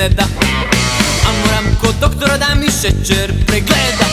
ne da. A moram kod doktora da mi šećer pregleda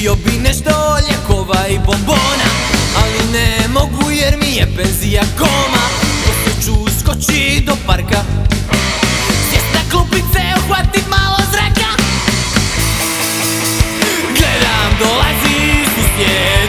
Kupio bi nešto ljekova i bombona Ali ne mogu jer mi je penzija koma Poslije ću skoči do parka. Sjest na klupice, uhvatit malo zraka. Gledam, dolazi susjed